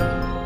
you